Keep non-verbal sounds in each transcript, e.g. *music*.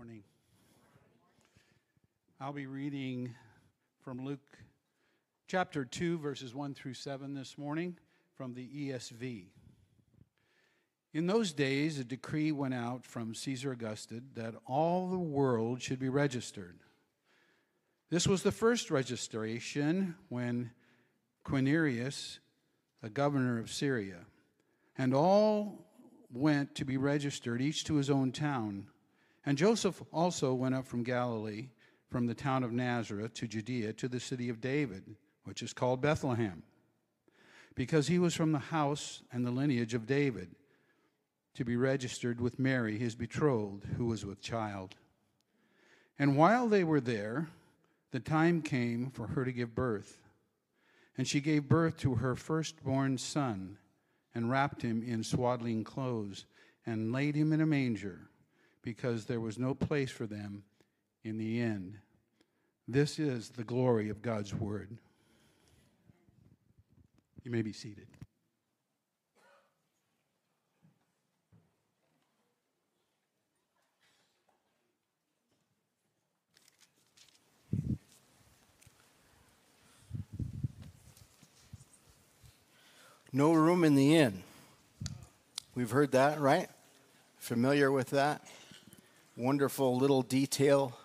morning. I'll be reading from Luke chapter 2, verses 1 through 7 this morning from the ESV. In those days, a decree went out from Caesar Augustus that all the world should be registered. This was the first registration when Quirinius, the governor of Syria, and all went to be registered, each to his own town. And Joseph also went up from Galilee, from the town of Nazareth to Judea, to the city of David, which is called Bethlehem, because he was from the house and the lineage of David, to be registered with Mary, his betrothed, who was with child. And while they were there, the time came for her to give birth. And she gave birth to her firstborn son, and wrapped him in swaddling clothes, and laid him in a manger because there was no place for them in the end. This is the glory of God's word. You may be seated. No room in the inn. We've heard that, right? Familiar with that? Wonderful little detail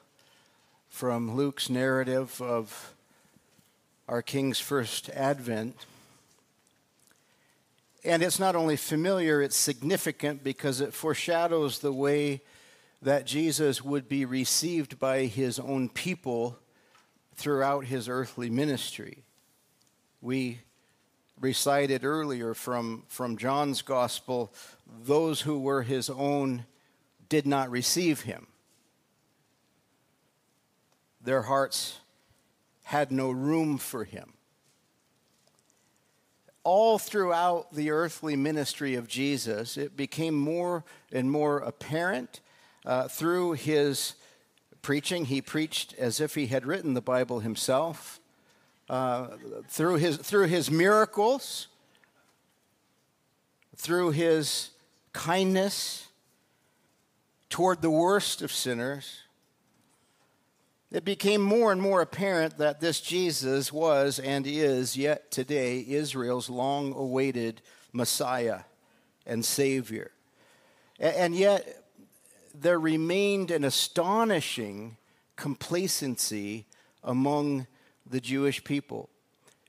from Luke's narrative of our King's first advent. And it's not only familiar, it's significant because it foreshadows the way that Jesus would be received by his own people throughout his earthly ministry. We recited earlier from, from John's gospel those who were his own did not receive him. Their hearts had no room for him. All throughout the earthly ministry of Jesus, it became more and more apparent uh, through his preaching. He preached as if he had written the Bible himself. Uh, through, his, through his miracles, through his kindness, toward the worst of sinners, it became more and more apparent that this Jesus was and is yet today Israel's long awaited Messiah and Savior. And yet, there remained an astonishing complacency among the Jewish people.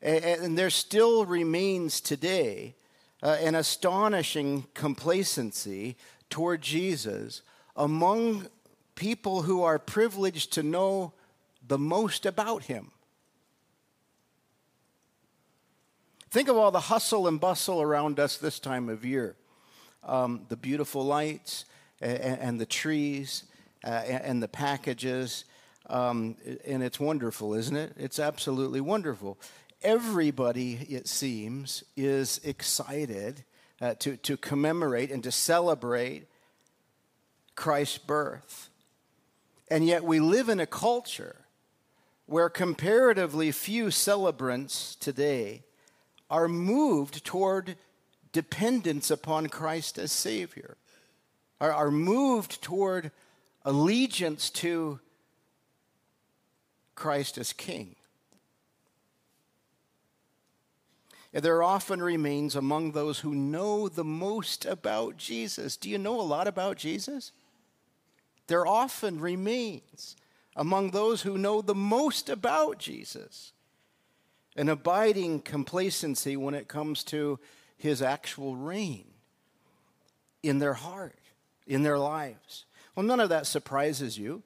And there still remains today uh, an astonishing complacency toward Jesus among people who are privileged to know the most about him. Think of all the hustle and bustle around us this time of year um, the beautiful lights and, and the trees uh, and, the packages. Um, and it's wonderful, isn't it? It's absolutely wonderful. Everybody, it seems, is excited uh, to, to commemorate and to celebrate Christ's birth. And yet we live in a culture where comparatively few celebrants today are moved toward dependence upon Christ as Savior, are, are moved toward allegiance to Christ as King. There often remains among those who know the most about Jesus. Do you know a lot about Jesus? There often remains among those who know the most about Jesus an abiding complacency when it comes to his actual reign in their heart, in their lives. Well, none of that surprises you.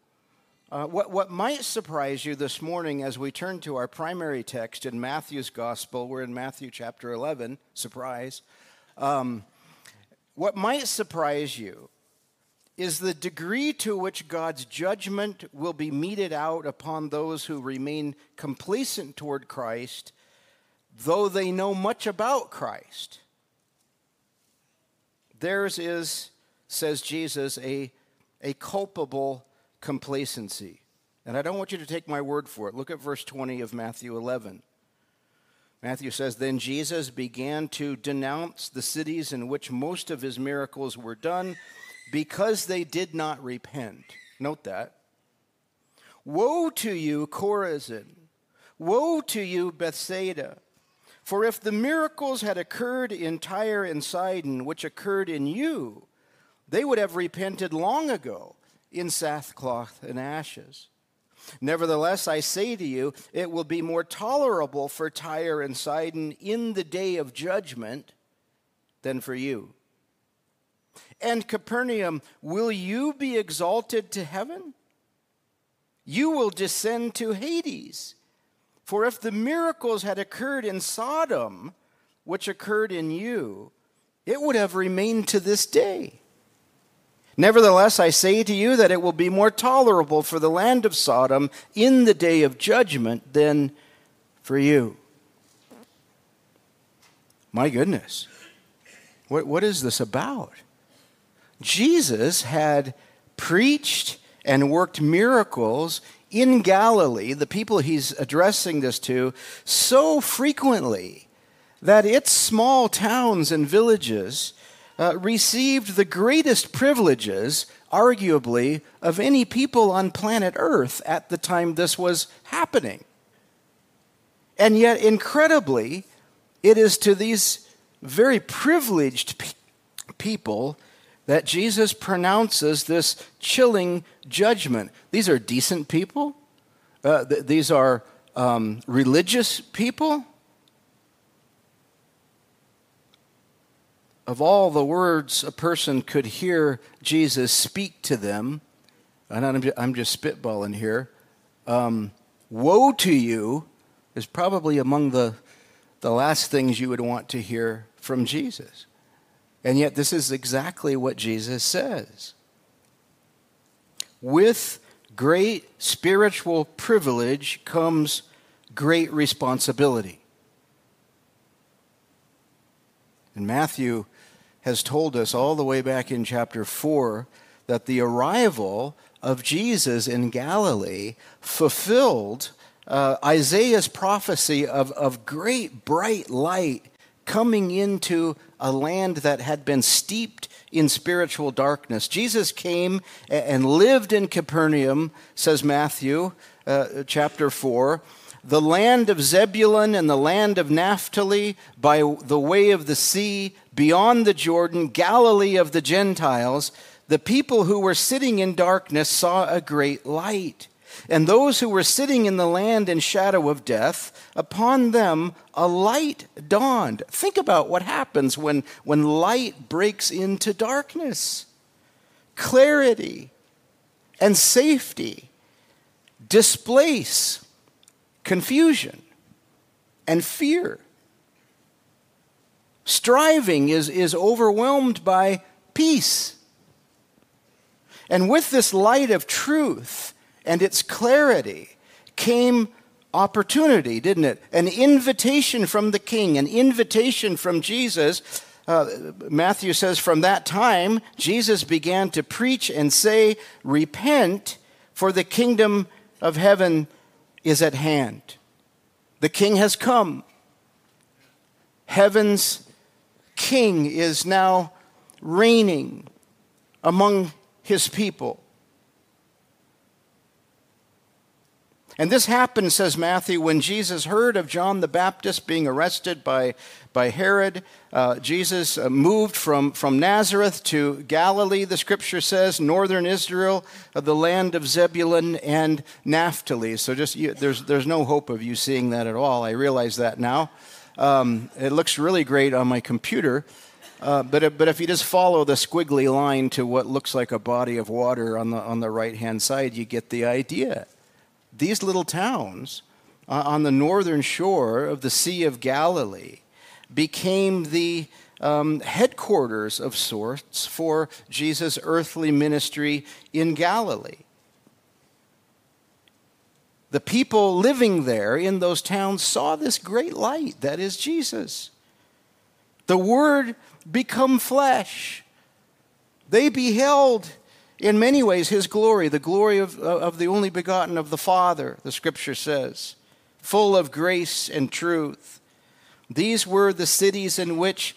Uh, what, what might surprise you this morning as we turn to our primary text in Matthew's Gospel, we're in Matthew chapter 11, surprise. Um, what might surprise you is the degree to which God's judgment will be meted out upon those who remain complacent toward Christ, though they know much about Christ. Theirs is, says Jesus, a, a culpable complacency. And I don't want you to take my word for it. Look at verse 20 of Matthew 11. Matthew says, Then Jesus began to denounce the cities in which most of his miracles were done because they did not repent. Note that. Woe to you, Chorazin! Woe to you, Bethsaida! For if the miracles had occurred in Tyre and Sidon, which occurred in you, they would have repented long ago in sackcloth and ashes. Nevertheless, I say to you, it will be more tolerable for Tyre and Sidon in the day of judgment than for you. And Capernaum, will you be exalted to heaven? You will descend to Hades. For if the miracles had occurred in Sodom, which occurred in you, it would have remained to this day. Nevertheless, I say to you that it will be more tolerable for the land of Sodom in the day of judgment than for you. My goodness. What, what is this about? Jesus had preached and worked miracles in Galilee, the people he's addressing this to, so frequently that its small towns and villages uh, received the greatest privileges, arguably, of any people on planet Earth at the time this was happening. And yet, incredibly, it is to these very privileged pe- people that Jesus pronounces this chilling judgment. These are decent people, uh, th- these are um, religious people. of all the words a person could hear Jesus speak to them, and I'm just, I'm just spitballing here, um, woe to you is probably among the, the last things you would want to hear from Jesus. And yet, this is exactly what Jesus says. With great spiritual privilege comes great responsibility. And Matthew has told us all the way back in chapter 4 that the arrival of Jesus in Galilee fulfilled uh, Isaiah's prophecy of, of great bright light coming into a land that had been steeped in spiritual darkness. Jesus came and lived in Capernaum, says Matthew uh, chapter 4 the land of Zebulun and the land of Naphtali, by the way of the sea, beyond the Jordan, Galilee of the Gentiles, the people who were sitting in darkness saw a great light. And those who were sitting in the land and shadow of death, upon them a light dawned. Think about what happens when, when light breaks into darkness clarity and safety displace confusion and fear. Striving is, is overwhelmed by peace. And with this light of truth and its clarity came opportunity, didn't it? An invitation from the king, an invitation from Jesus. Uh, Matthew says, From that time, Jesus began to preach and say, Repent, for the kingdom of heaven is at hand. The king has come. Heaven's king is now reigning among his people. And this happened, says Matthew, when Jesus heard of John the Baptist being arrested by, by Herod. Uh, Jesus uh, moved from, from Nazareth to Galilee, the scripture says, northern Israel, uh, the land of Zebulun and Naphtali. So just you, there's, there's no hope of you seeing that at all. I realize that now. Um, it looks really great on my computer. Uh, but, but if you just follow the squiggly line to what looks like a body of water on the, on the right hand side, you get the idea these little towns uh, on the northern shore of the Sea of Galilee became the um, headquarters of sorts for Jesus' earthly ministry in Galilee. The people living there in those towns saw this great light that is Jesus. The Word become flesh. They beheld in many ways his glory, the glory of, uh, of the only begotten of the Father, the scripture says, full of grace and truth. These were the cities in which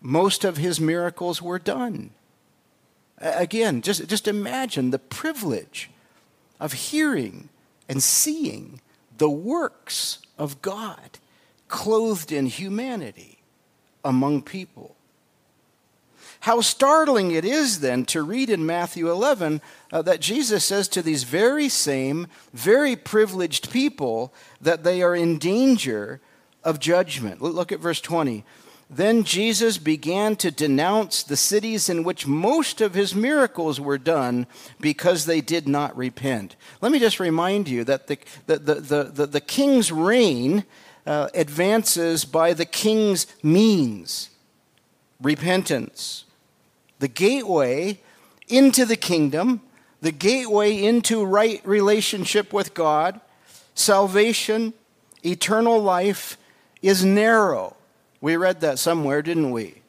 most of his miracles were done. Again, just, just imagine the privilege of hearing and seeing the works of God clothed in humanity among people. How startling it is then to read in Matthew 11 uh, that Jesus says to these very same, very privileged people that they are in danger of judgment. Look at verse 20. Then Jesus began to denounce the cities in which most of his miracles were done because they did not repent. Let me just remind you that the, the, the, the, the king's reign uh, advances by the king's means repentance. The gateway into the kingdom, the gateway into right relationship with God, salvation, eternal life is narrow. We read that somewhere, didn't we?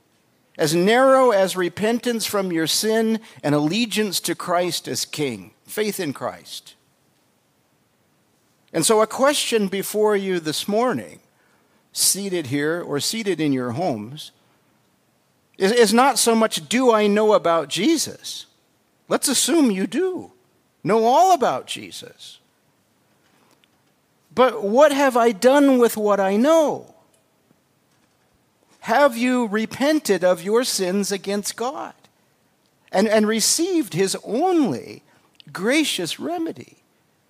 As narrow as repentance from your sin and allegiance to Christ as King, faith in Christ. And so, a question before you this morning, seated here or seated in your homes, is, not so much do I know about Jesus? Let's assume you do know all about Jesus. But what have I done with what I know? Have you repented of your sins against God and, and received his only gracious remedy,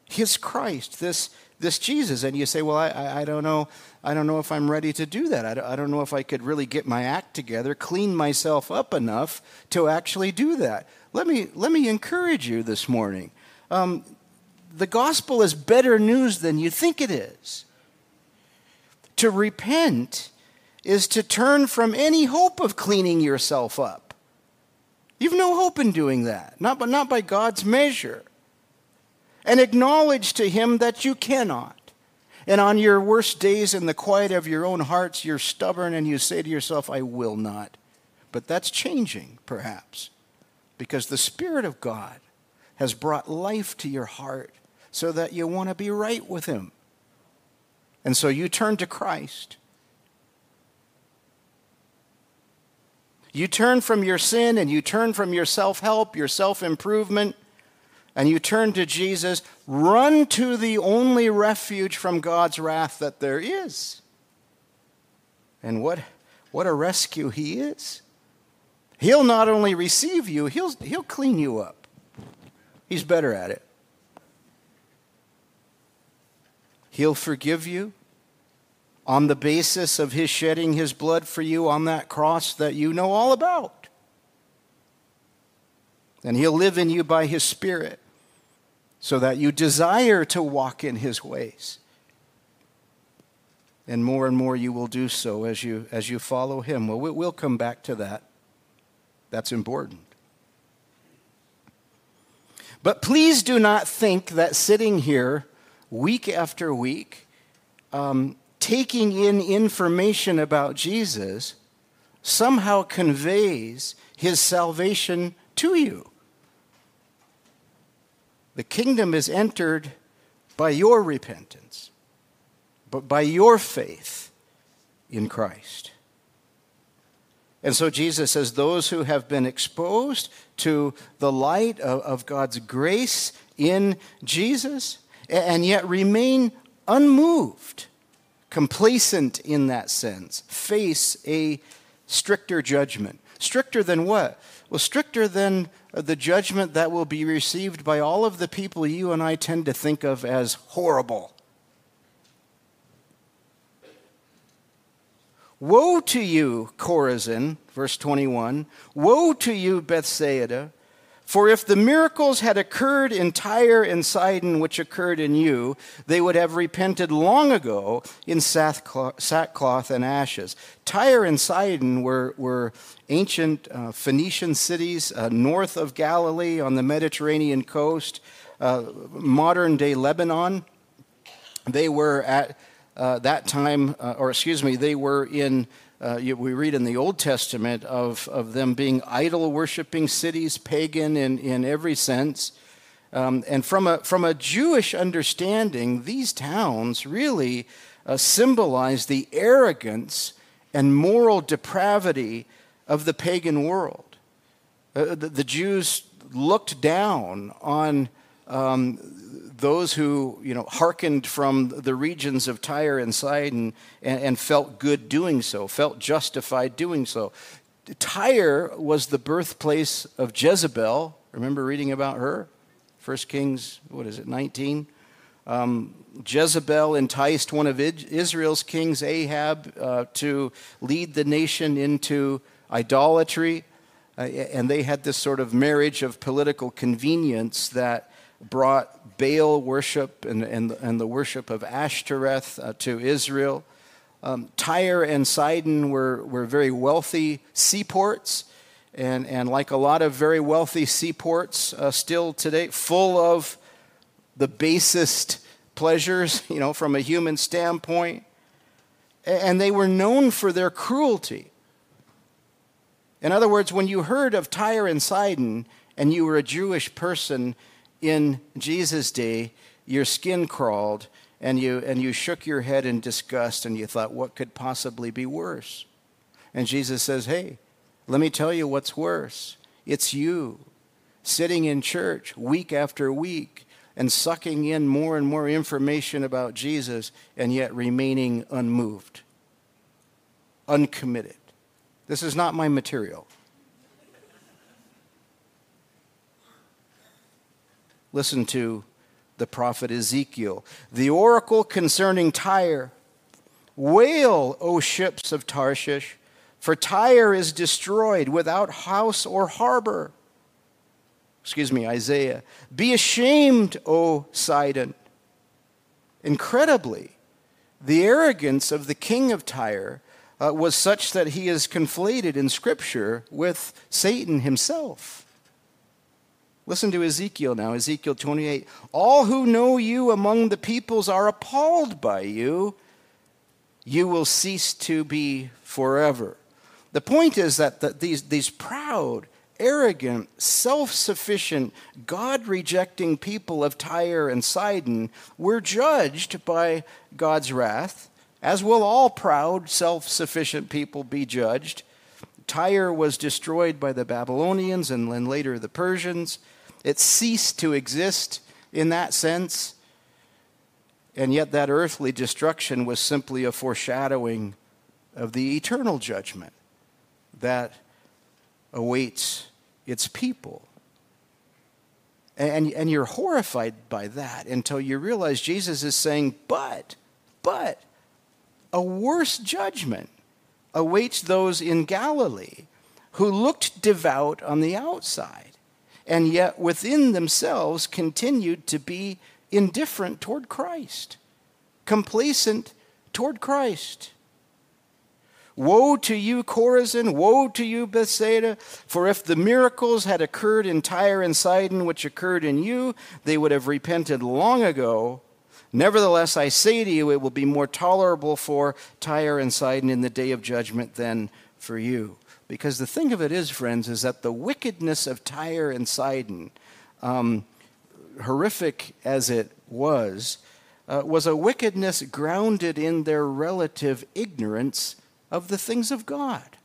his Christ, this, this Jesus? And you say, Well, I, I, don't know. I don't know if I'm ready to do that. I don't, I don't know if I could really get my act together, clean myself up enough to actually do that. Let me, let me encourage you this morning. Um, the gospel is better news than you think it is. To repent is to turn from any hope of cleaning yourself up. You've no hope in doing that, not, but not by God's measure. And acknowledge to Him that you cannot. And on your worst days in the quiet of your own hearts, you're stubborn and you say to yourself, I will not. But that's changing, perhaps, because the Spirit of God has brought life to your heart so that you want to be right with Him. And so you turn to Christ. You turn from your sin and you turn from your self help, your self improvement, and you turn to Jesus, run to the only refuge from God's wrath that there is. And what, what a rescue he is. He'll not only receive you, he'll, he'll clean you up. He's better at it. He'll forgive you on the basis of his shedding his blood for you on that cross that you know all about. And he'll live in you by his Spirit so that you desire to walk in his ways. And more and more you will do so as you, as you follow him. Well, we'll come back to that. That's important. But please do not think that sitting here week after week, um, taking in information about Jesus, somehow conveys his salvation to you. The kingdom is entered by your repentance, but by your faith in Christ. And so Jesus says, Those who have been exposed to the light of, of, God's grace in Jesus and yet remain unmoved, complacent in that sense, face a stricter judgment. Stricter than what? Well, stricter than the judgment that will be received by all of the people you and I tend to think of as horrible. Woe to you, Chorazin, verse 21. Woe to you, Bethsaida. For if the miracles had occurred in Tyre and Sidon, which occurred in you, they would have repented long ago in sackcloth and ashes. Tyre and Sidon were, were ancient uh, Phoenician cities uh, north of Galilee on the Mediterranean coast, uh, modern day Lebanon. They were at uh, that time, uh, or excuse me, they were in uh, we read in the Old Testament of, of them being idol worshiping cities, pagan in, in every sense. Um, and from a, from a Jewish understanding, these towns really uh, symbolize the arrogance and moral depravity of the pagan world. Uh, the, the, Jews looked down on um, those who, you know, hearkened from the regions of Tyre and Sidon and, and felt good doing so, felt justified doing so. Tyre was the birthplace of Jezebel. Remember reading about her? First Kings, what is it, 19? Um, Jezebel enticed one of Israel's kings, Ahab, uh, to lead the nation into idolatry. Uh, and they had this sort of marriage of political convenience that brought Baal worship and, and, and the worship of Ashtoreth uh, to Israel. Um, Tyre and Sidon were, were very wealthy seaports. And, and like a lot of very wealthy seaports uh, still today, full of the basest pleasures, *laughs* you know, from a human standpoint. And they were known for their cruelty. In other words, when you heard of Tyre and Sidon and you were a Jewish person in Jesus' day, your skin crawled and you, and you shook your head in disgust and you thought, what could possibly be worse? And Jesus says, hey, let me tell you what's worse. It's you sitting in church week after week and sucking in more and more information about Jesus and yet remaining unmoved, uncommitted. This is not my material. Listen to the prophet Ezekiel. The oracle concerning Tyre Wail, O ships of Tarshish, for Tyre is destroyed without house or harbor excuse me, Isaiah, Be ashamed, O Sidon. Incredibly, the arrogance of the king of Tyre uh, was such that he is conflated in Scripture with Satan himself. Listen to Ezekiel now, Ezekiel 28. All who know you among the peoples are appalled by you. You will cease to be forever. The point is that the, these, these proud, arrogant, self sufficient, God rejecting people of Tyre and Sidon were judged by God's wrath, as will all proud, self sufficient people be judged. Tyre was destroyed by the Babylonians and then later the Persians. It ceased to exist in that sense. And yet, that earthly destruction was simply a foreshadowing of the eternal judgment that awaits its people. And, and you're horrified by that until you realize Jesus is saying, but, but, a worse judgment awaits those in Galilee who looked devout on the outside and yet within themselves continued to be indifferent toward Christ, complacent toward Christ. Woe to you, Chorazin! Woe to you, Bethsaida! For if the miracles had occurred in Tyre and Sidon, which occurred in you, they would have repented long ago. Nevertheless, I say to you, it will be more tolerable for Tyre and Sidon in the day of judgment than for you. Because the thing of it is, friends, is that the wickedness of Tyre and Sidon, um, horrific as it was, uh, was a wickedness grounded in their relative ignorance of the things of God.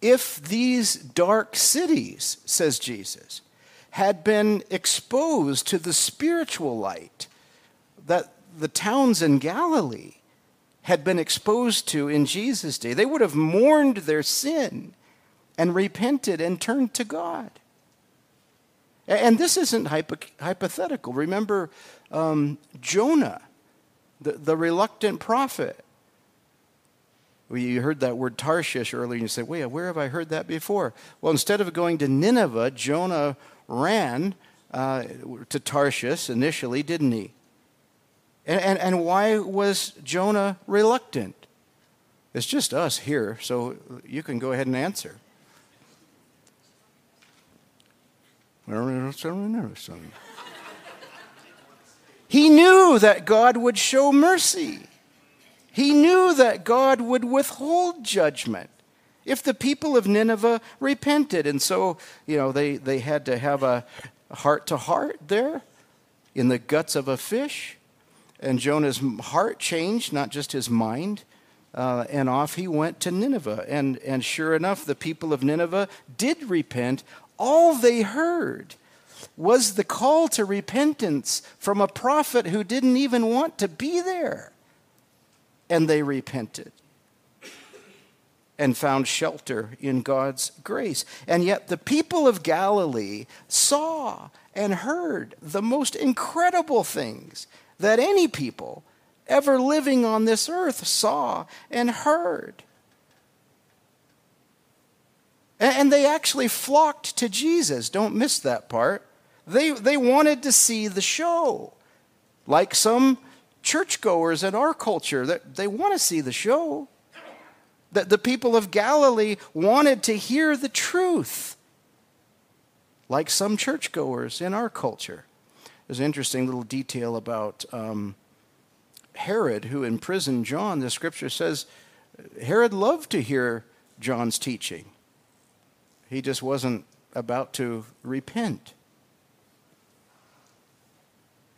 If these dark cities, says Jesus, had been exposed to the spiritual light that the towns in Galilee had been exposed to in Jesus' day, they would have mourned their sin and repented and turned to God. And this isn't hypothetical. Remember um, Jonah, the, the reluctant prophet. Well, you heard that word Tarshish earlier, and you said, wait, where have I heard that before? Well, instead of going to Nineveh, Jonah ran uh, to Tarshish initially, didn't he? And, and, and why was Jonah reluctant? It's just us here, so you can go ahead and answer. He knew that God would show mercy. He knew that God would withhold judgment if the people of Nineveh repented. And so, you know, they, they had to have a heart to heart there in the guts of a fish. And Jonah's heart changed, not just his mind. uh, and off he went to Nineveh. And, and sure enough, the people of Nineveh did repent. All they heard was the call to repentance from a prophet who didn't even want to be there. And they repented and found shelter in God's grace. And yet the people of Galilee saw and heard the most incredible things that any people ever living on this earth saw and heard. And they actually flocked to Jesus. Don't miss that part. They, they wanted to see the show, like some churchgoers in our culture that they want to see the show. That the people of Galilee wanted to hear the truth, like some churchgoers in our culture. There's an interesting little detail about um, Herod, who imprisoned John. The scripture says Herod loved to hear John's teaching, he just wasn't about to repent.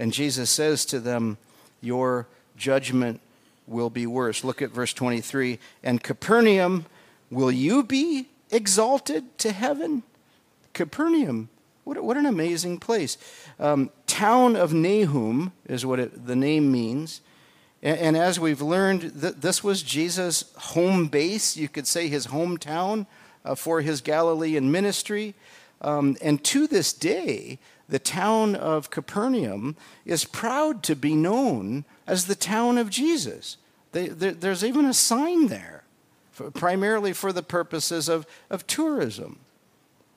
And Jesus says to them, Your judgment will be worse. Look at verse 23. And Capernaum, will you be exalted to heaven? Capernaum, what, what an amazing place. Um, town of Nahum is what it, the name means. And, and as we've learned, th- this was Jesus' home base, you could say his hometown uh, for his Galilean ministry. Um, and to this day, the town of Capernaum is proud to be known as the town of Jesus. They, there's even a sign there, for, primarily for the purposes of, of tourism,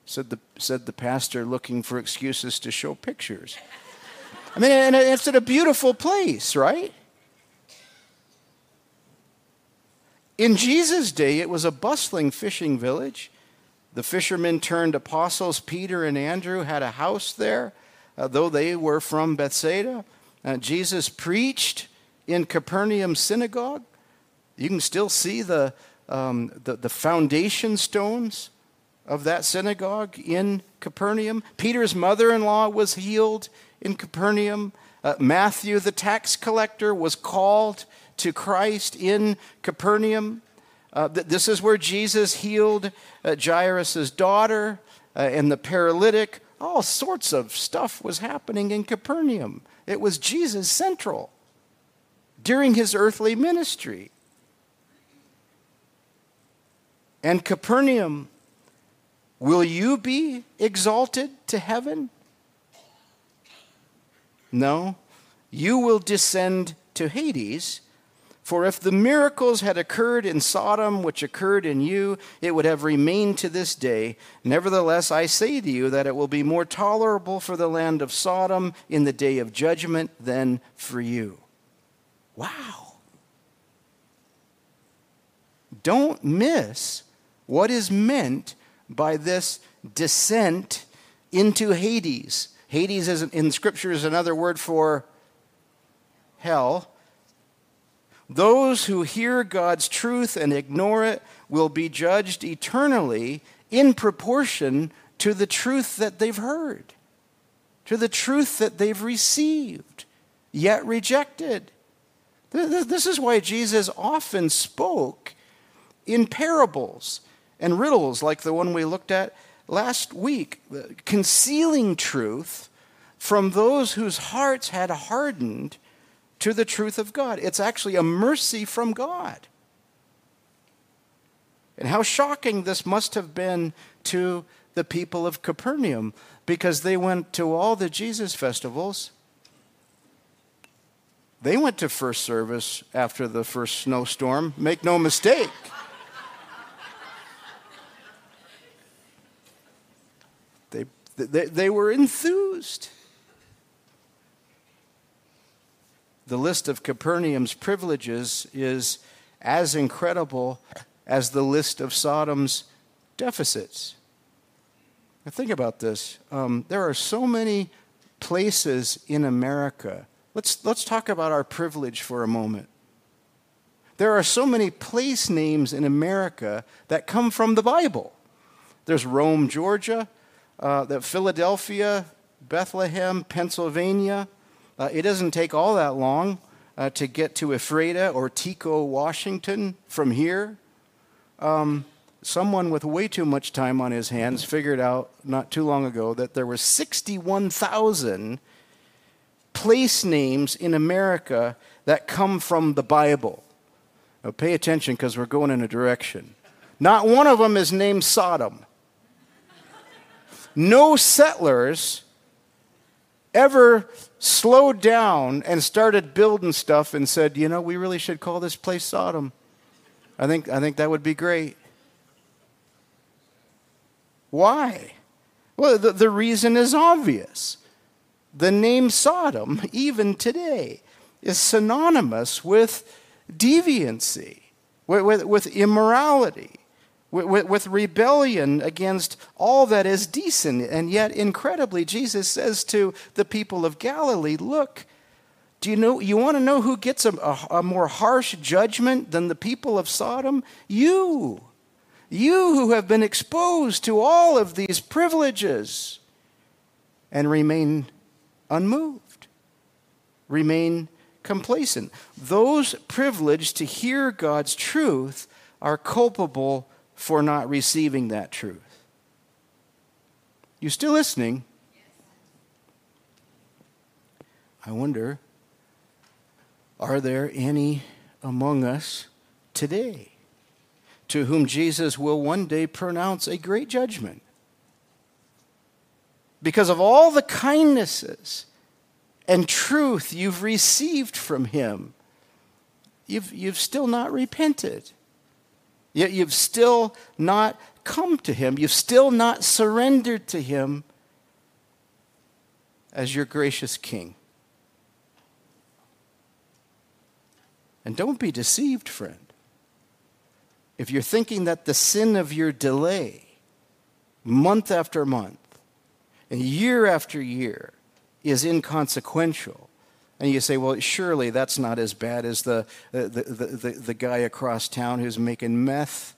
said the, said the pastor, looking for excuses to show pictures. I mean, and it's a beautiful place, right? In Jesus' day, it was a bustling fishing village. The fishermen turned apostles, Peter and Andrew, had a house there, uh, though they were from Bethsaida. Uh, Jesus preached in Capernaum synagogue. You can still see the, um, the, the foundation stones of that synagogue in Capernaum. Peter's mother in law was healed in Capernaum. Uh, Matthew, the tax collector, was called to Christ in Capernaum. Uh, th- this is where Jesus healed uh, Jairus' daughter uh, and the paralytic. All sorts of stuff was happening in Capernaum. It was Jesus central during his earthly ministry. And Capernaum, will you be exalted to heaven? No, you will descend to Hades. For if the miracles had occurred in Sodom, which occurred in you, it would have remained to this day. Nevertheless, I say to you that it will be more tolerable for the land of Sodom in the day of judgment than for you. Wow. Don't miss what is meant by this descent into Hades. Hades is, in Scripture is another word for hell. Those who hear God's truth and ignore it will be judged eternally in proportion to the truth that they've heard, to the truth that they've received, yet rejected. This is why Jesus often spoke in parables and riddles like the one we looked at last week, uh, concealing truth from those whose hearts had hardened to the truth of God. It's actually a mercy from God. And how shocking this must have been to the people of Capernaum because they went to all the Jesus festivals. They went to first service after the first snowstorm, make no mistake. They, they, were enthused. the list of Capernaum's privileges is as incredible as the list of Sodom's deficits. Now think about this. Um, there are so many places in America. Let's, let's talk about our privilege for a moment. There are so many place names in America that come from the Bible. There's Rome, Georgia, uh, that Philadelphia, Bethlehem, Pennsylvania, uh, it doesn't take all that long uh, to get to Ephrata or Tekoa, Washington from here. Um, someone with way too much time on his hands figured out not too long ago that there were 61,000 place names in America that come from the Bible. Now pay attention because we're going in a direction. Not one of them is named Sodom. No settlers ever slowed down and started building stuff and said, you know, we really should call this place Sodom. I think, I think that would be great. Why? Well, the, the reason is obvious. The name Sodom, even today, is synonymous with deviancy, with, with, with immorality, with, with, rebellion against all that is decent. And yet, incredibly, Jesus says to the people of Galilee, Look, do you know, you want to know who gets a, a, a more harsh judgment than the people of Sodom? You. You who have been exposed to all of these privileges and remain unmoved, remain complacent. Those privileged to hear God's truth are culpable for not receiving that truth. You still listening? I wonder are there any among us today to whom Jesus will one day pronounce a great judgment? Because of all the kindnesses and truth you've received from him, you've, you've still not repented. Yet you've still not come to him. You've still not surrendered to him as your gracious king. And don't be deceived, friend. If you're thinking that the sin of your delay, month after month, and year after year, is inconsequential. And you say, well, surely that's not as bad as the, uh, the, the, the, the guy across town who's making meth.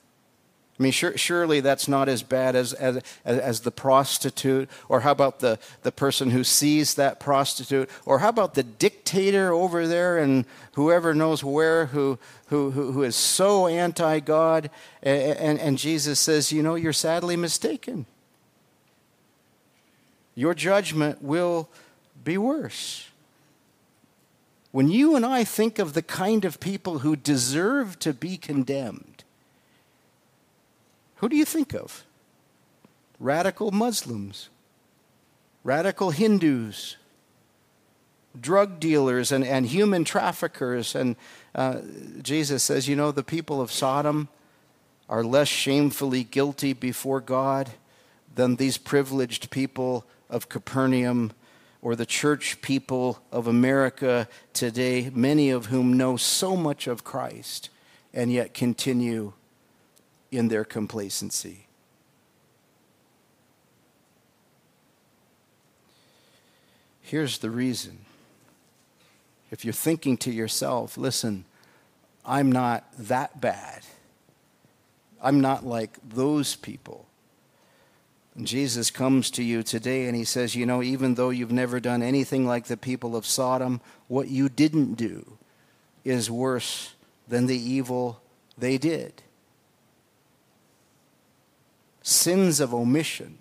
I mean, sure, surely that's not as bad as, as, as the prostitute. Or how about the, the person who sees that prostitute? Or how about the dictator over there and whoever knows where who, who, who, who is so anti God? And, and, and Jesus says, you know, you're sadly mistaken. Your judgment will be worse. When you and I think of the kind of people who deserve to be condemned, who do you think of? Radical Muslims, radical Hindus, drug dealers, and, and human traffickers. And uh, Jesus says, you know, the people of Sodom are less shamefully guilty before God than these privileged people of Capernaum or the church people of America today, many of whom know so much of Christ and yet continue in their complacency. Here's the reason. If you're thinking to yourself, listen, I'm not that bad. I'm not like those people. Jesus comes to you today and he says, You know, even though you've never done anything like the people of Sodom, what you didn't do is worse than the evil they did. Sins of omission,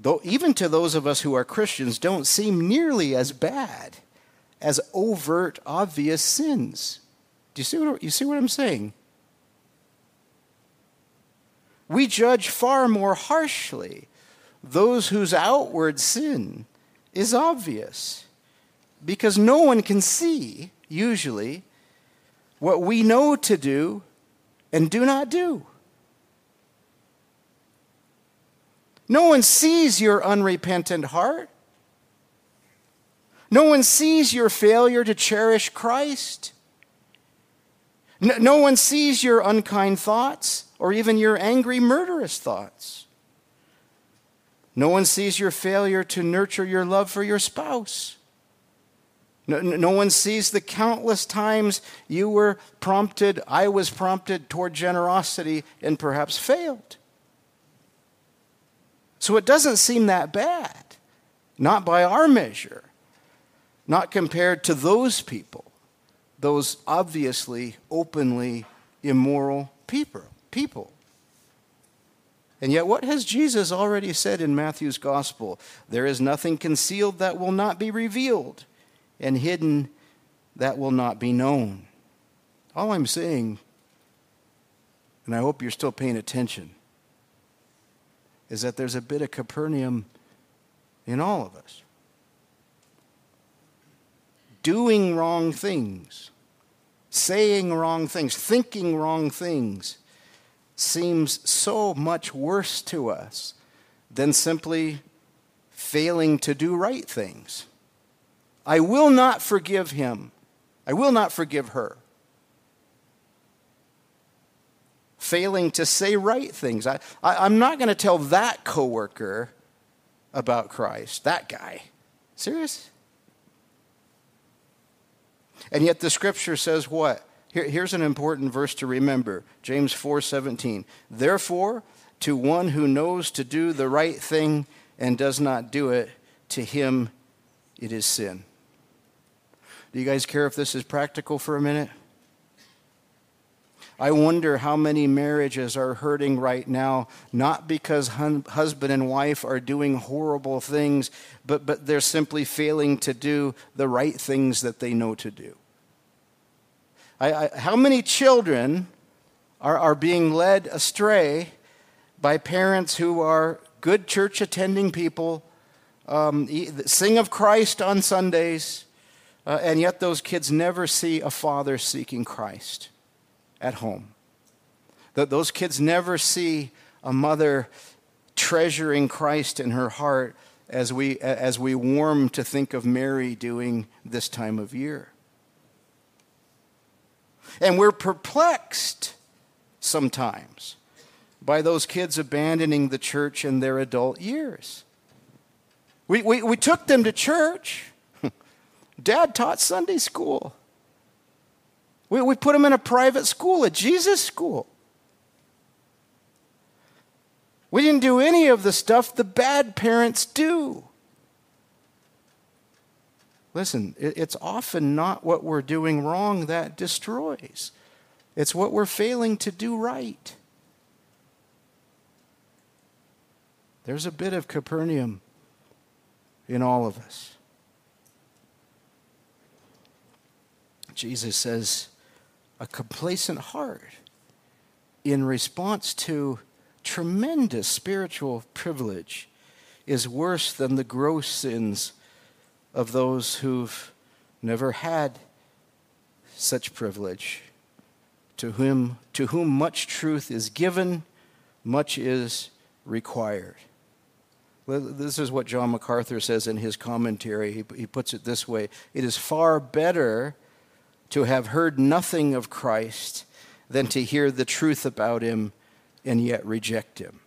though even to those of us who are Christians, don't seem nearly as bad as overt, obvious sins. Do you see what, you see what I'm saying? We judge far more harshly those whose outward sin is obvious. Because no one can see, usually, what we know to do and do not do. No one sees your unrepentant heart. No one sees your failure to cherish Christ. No, no one sees your unkind thoughts or even your angry, murderous thoughts. No one sees your failure to nurture your love for your spouse. No, no, one sees the countless times you were prompted, I was prompted toward generosity and perhaps failed. So it doesn't seem that bad, not by our measure, not compared to those people, those obviously, openly immoral people. People. And yet, what has Jesus already said in Matthew's gospel? There is nothing concealed that will not be revealed, and hidden that will not be known. All I'm saying, and I hope you're still paying attention, is that there's a bit of Capernaum in all of us. Doing wrong things, saying wrong things, thinking wrong things seems so much worse to us than simply failing to do right things. I will not forgive him. I will not forgive her. Failing to say right things. I, I, am not going to tell that coworker about Christ, that guy. Serious? And yet the scripture says what? Here, here's an important verse to remember James 4 17. Therefore, to one who knows to do the right thing and does not do it, to him it is sin. Do you guys care if this is practical for a minute? I wonder how many marriages are hurting right now, not because hun- husband and wife are doing horrible things, but, but they're simply failing to do the right things that they know to do. I, I, how many children are, are being led astray by parents who are good church attending people, um, sing of Christ on Sundays, uh, and yet those kids never see a father seeking Christ at home? That those kids never see a mother treasuring Christ in her heart as we, as we warm to think of Mary doing this time of year. And we're perplexed sometimes by those kids abandoning the church in their adult years. We, we, we took them to church. *laughs* Dad taught Sunday school. We, we put them in a private school, a Jesus school. We didn't do any of the stuff the bad parents do. Listen, it's often not what we're doing wrong that destroys, it's what we're failing to do right. There's a bit of Capernaum in all of us. Jesus says, a complacent heart in response to tremendous spiritual privilege is worse than the gross sins of those who've never had such privilege, to whom, to whom much truth is given, much is required. This is what John MacArthur says in his commentary. He, he puts it this way It is far better to have heard nothing of Christ than to hear the truth about him and yet reject him.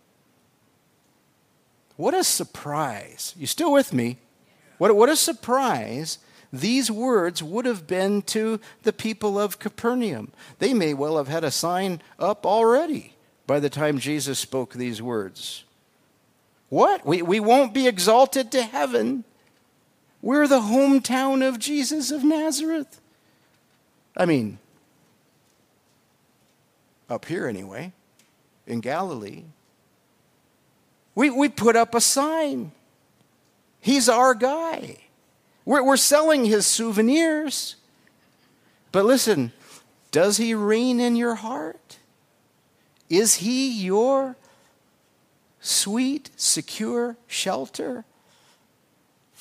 What a surprise. You still with me? What, what a surprise these words would have been to the people of Capernaum. They may well have had a sign up already by the time Jesus spoke these words. What? We, we won't be exalted to heaven. We're the hometown of Jesus of Nazareth. I mean, up here anyway, in Galilee. We, we put up a sign. He's our guy. We're, we're selling his souvenirs. But listen, does he reign in your heart? Is he your sweet, secure shelter?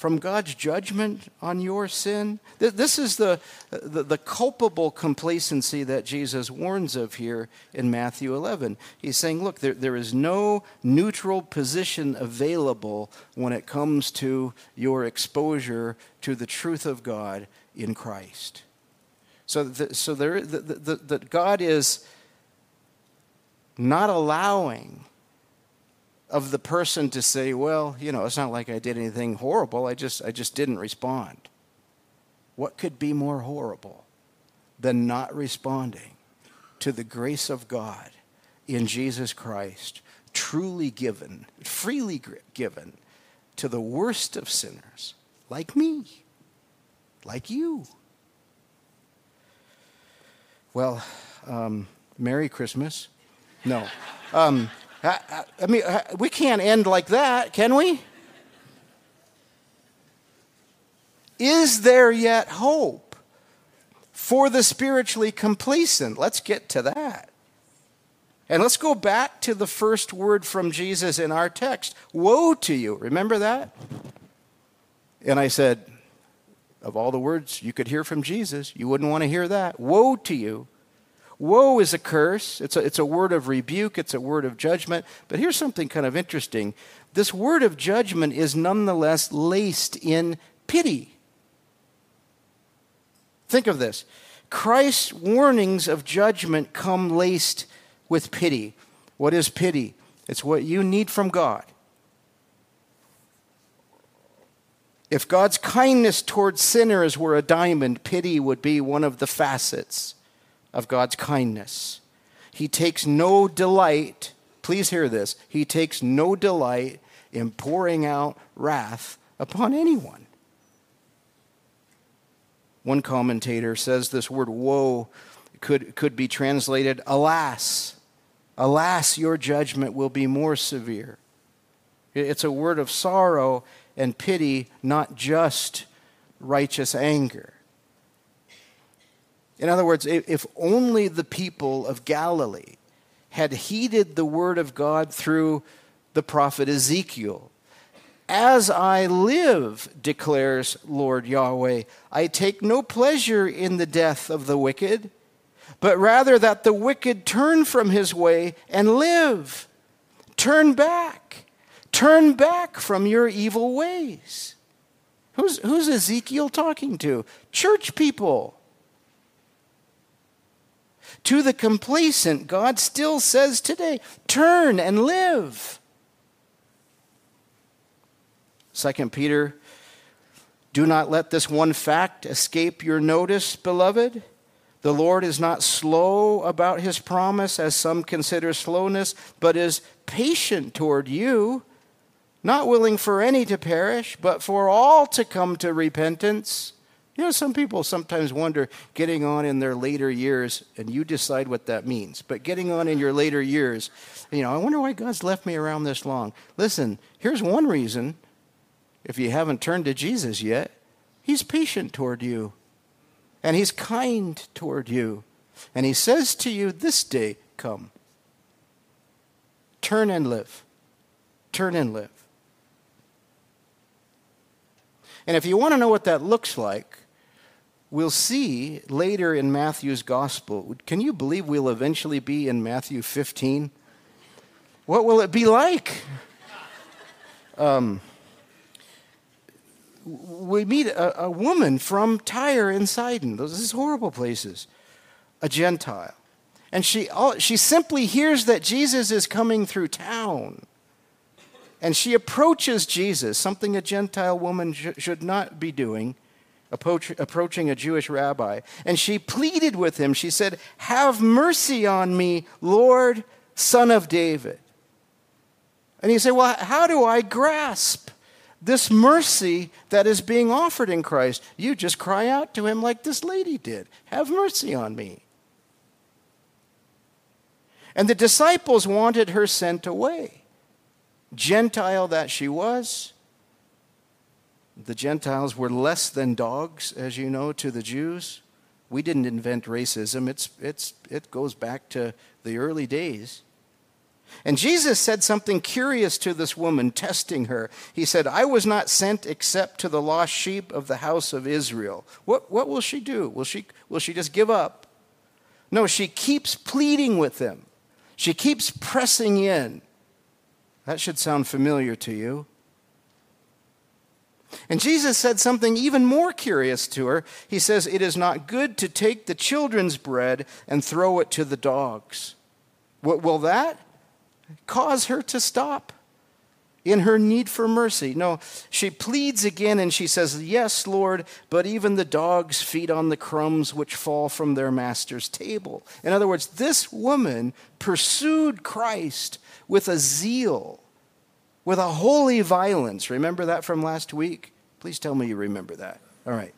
From God's judgment on your sin. This is the, the, the, culpable complacency that Jesus warns of here in Matthew 11. He's saying, look, there, there is no neutral position available when it comes to your exposure to the truth of God in Christ. So, the, so there, that the, the, God is not allowing of the person to say, well, you know, it's not like I did anything horrible. I just, I just didn't respond. What could be more horrible than not responding to the grace of God in Jesus Christ, truly given, freely given to the worst of sinners, like me? like you. Well, um, Merry Christmas. No. Um, I, I, mean, we can't end like that, can we? Is there yet hope for the spiritually complacent? Let's get to that. And let's go back to the first word from Jesus in our text Woe to you. Remember that? And I said, Of all the words you could hear from Jesus, you wouldn't want to hear that. Woe to you. Woe is a curse. It's a, it's a word of rebuke, it's a word of judgment. But here's something kind of interesting this word of judgment is nonetheless laced in pity. Think of this Christ's warnings of judgment come laced with pity. What is pity? It's what you need from God. If God's kindness towards sinners were a diamond, pity would be one of the facets of God's kindness. He takes no delight, please hear this, he takes no delight in pouring out wrath upon anyone. One commentator says this word woe could, could be translated alas. Alas, your judgment will be more severe. It's a word of sorrow and pity, not just righteous anger. In other words, if only the people of Galilee had heeded the word of God through the prophet Ezekiel. As I live, declares Lord Yahweh, I take no pleasure in the death of the wicked, but rather that the wicked turn from his way and live. Turn back. Turn back from your evil ways. Who's, who's Ezekiel talking to? Church people. To the complacent, God still says today, turn and live. Second Peter, do not let this one fact escape your notice, beloved. The Lord is not slow about his promise, as some consider slowness, but is patient toward you, not willing for any to perish, but for all to come to repentance. You know, some people sometimes wonder getting on in their later years, and you decide what that means. But getting on in your later years, you know, I wonder why God's left me around this long. Listen, here's one reason if you haven't turned to Jesus yet He's patient toward you, and He's kind toward you. And He says to you, This day, come. Turn and live. Turn and live. And if you want to know what that looks like, we'll see later in Matthew's gospel. Can you believe we'll eventually be in Matthew 15? What will it be like? Um, we meet a, a, woman from Tyre and Sidon, those are horrible places, a Gentile. And she, she simply hears that Jesus is coming through town. And she approaches Jesus, something a Gentile woman sh- should not be doing approaching a Jewish rabbi, and she pleaded with him. She said, Have mercy on me, Lord, son of David. And he said, Well, how do I grasp this mercy that is being offered in Christ? You just cry out to him like this lady did Have mercy on me. And the disciples wanted her sent away. Gentile that she was, the Gentiles were less than dogs, as you know, to the Jews. We didn't invent racism, it's, it's, it goes back to the early days. And Jesus said something curious to this woman, testing her. He said, I was not sent except to the lost sheep of the house of Israel. What, what will she do? Will she, will she just give up? No, she keeps pleading with them, she keeps pressing in. That should sound familiar to you. And Jesus said something even more curious to her. He says, It is not good to take the children's bread and throw it to the dogs. What will that cause her to stop in her need for mercy? No, she pleads again and she says, Yes, Lord, but even the dogs feed on the crumbs which fall from their master's table. In other words, this woman pursued Christ with a zeal with a holy violence. Remember that from last week? Please tell me you remember that. All right.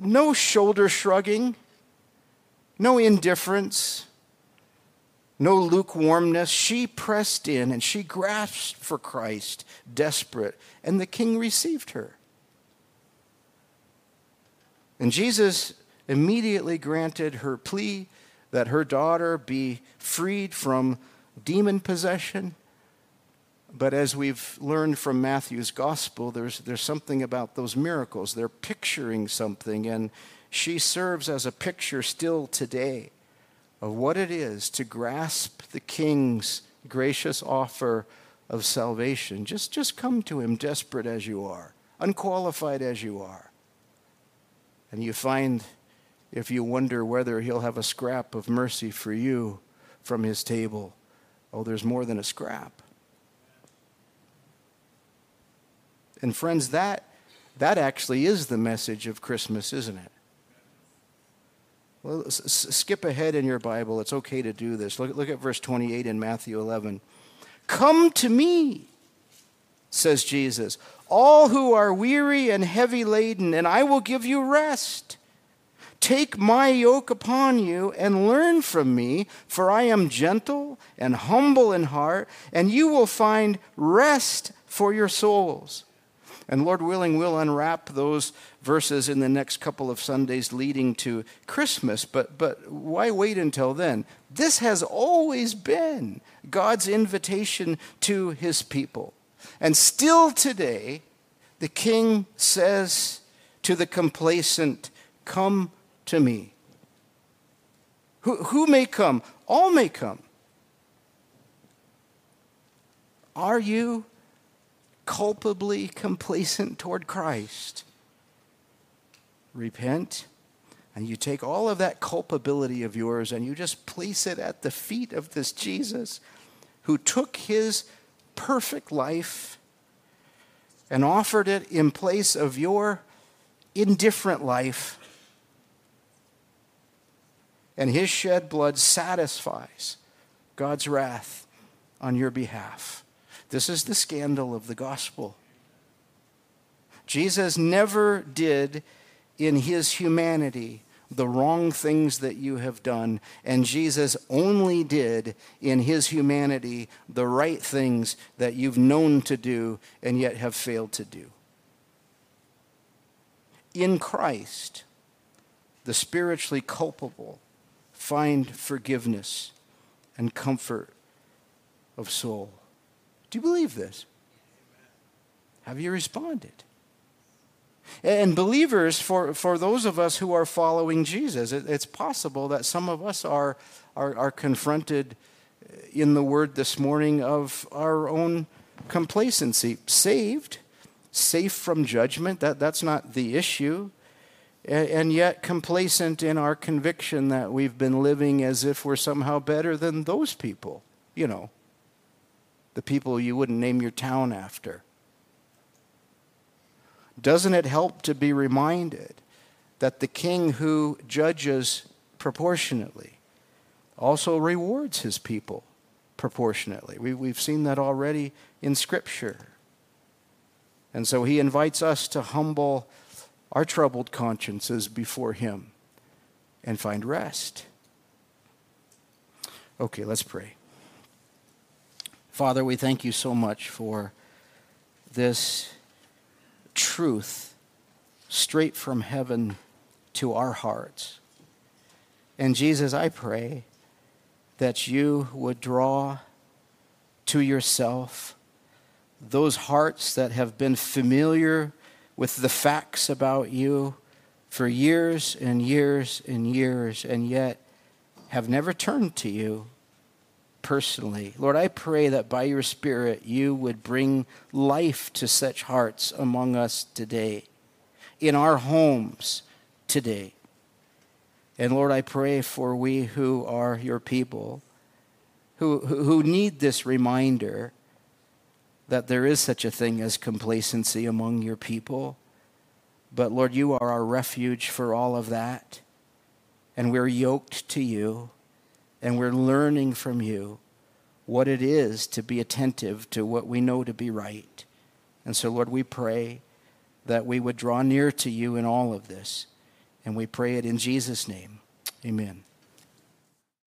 no shoulder shrugging, no indifference, no lukewarmness. She pressed in and she grasped for Christ, desperate, and the king received her. And Jesus immediately granted her plea that her daughter be freed from demon possession. But as we've learned from Matthew's gospel, there's, there's something about those miracles. They're picturing something, and she serves as a picture still today of what it is to grasp the king's gracious offer of salvation. Just, just come to him, desperate as you are, unqualified as you are. And you find, if you wonder whether he'll have a scrap of mercy for you from his table, oh, there's more than a scrap. And friends, that, that actually is the message of Christmas, isn't it? Well, s- skip ahead in your Bible. It's okay to do this. Look, look at verse 28 in Matthew 11. Come to me, says Jesus, all who are weary and heavy laden, and I will give you rest. Take my yoke upon you and learn from me, for I am gentle and humble in heart, and you will find rest for your souls. And Lord willing, we'll unwrap those verses in the next couple of Sundays leading to Christmas. But, but why wait until then? This has always been God's invitation to his people. And still today, the king says to the complacent, Come to me. Who, who may come? All may come. Are you culpably complacent toward Christ? Repent, and you take all of that culpability of yours and you just place it at the feet of this Jesus who took his perfect life and offered it in place of your indifferent life. And his shed blood satisfies God's wrath on your behalf. This is the scandal of the gospel. Jesus never did in his humanity the wrong things that you have done, and Jesus only did in his humanity the right things that you've known to do and yet have failed to do. In Christ, the spiritually culpable find forgiveness and comfort of soul. Do you believe this? Have you responded? And believers, for, for those of us who are following Jesus, it, it's possible that some of us are, are, are confronted uh, in the word this morning of our own complacency. Saved, safe from judgment, that, that's not the issue. And, and yet complacent in our conviction that we've been living as if we're somehow better than those people, you know, the people you wouldn't name your town after. Doesn't it help to be reminded that the king who judges proportionately also rewards his people proportionately? We, we've seen that already in Scripture. And so he invites us to humble our troubled consciences before him and find rest. Okay, let's pray. Father, we thank you so much for this truth straight from heaven to our hearts. And Jesus, I pray that you would draw to yourself those hearts that have been familiar with the facts about you for years and years and years, and yet have never turned to you personally. Lord, I pray that by your Spirit you would bring life to such hearts among us today, in our homes today. And Lord, I pray for we who are your people, who, who need this reminder that there is such a thing as complacency among your people. But Lord, you are our refuge for all of that. And we're yoked to you and we're learning from you what it is to be attentive to what we know to be right. And so, Lord, we pray that we would draw near to you in all of this. And we pray it in Jesus' name. Amen.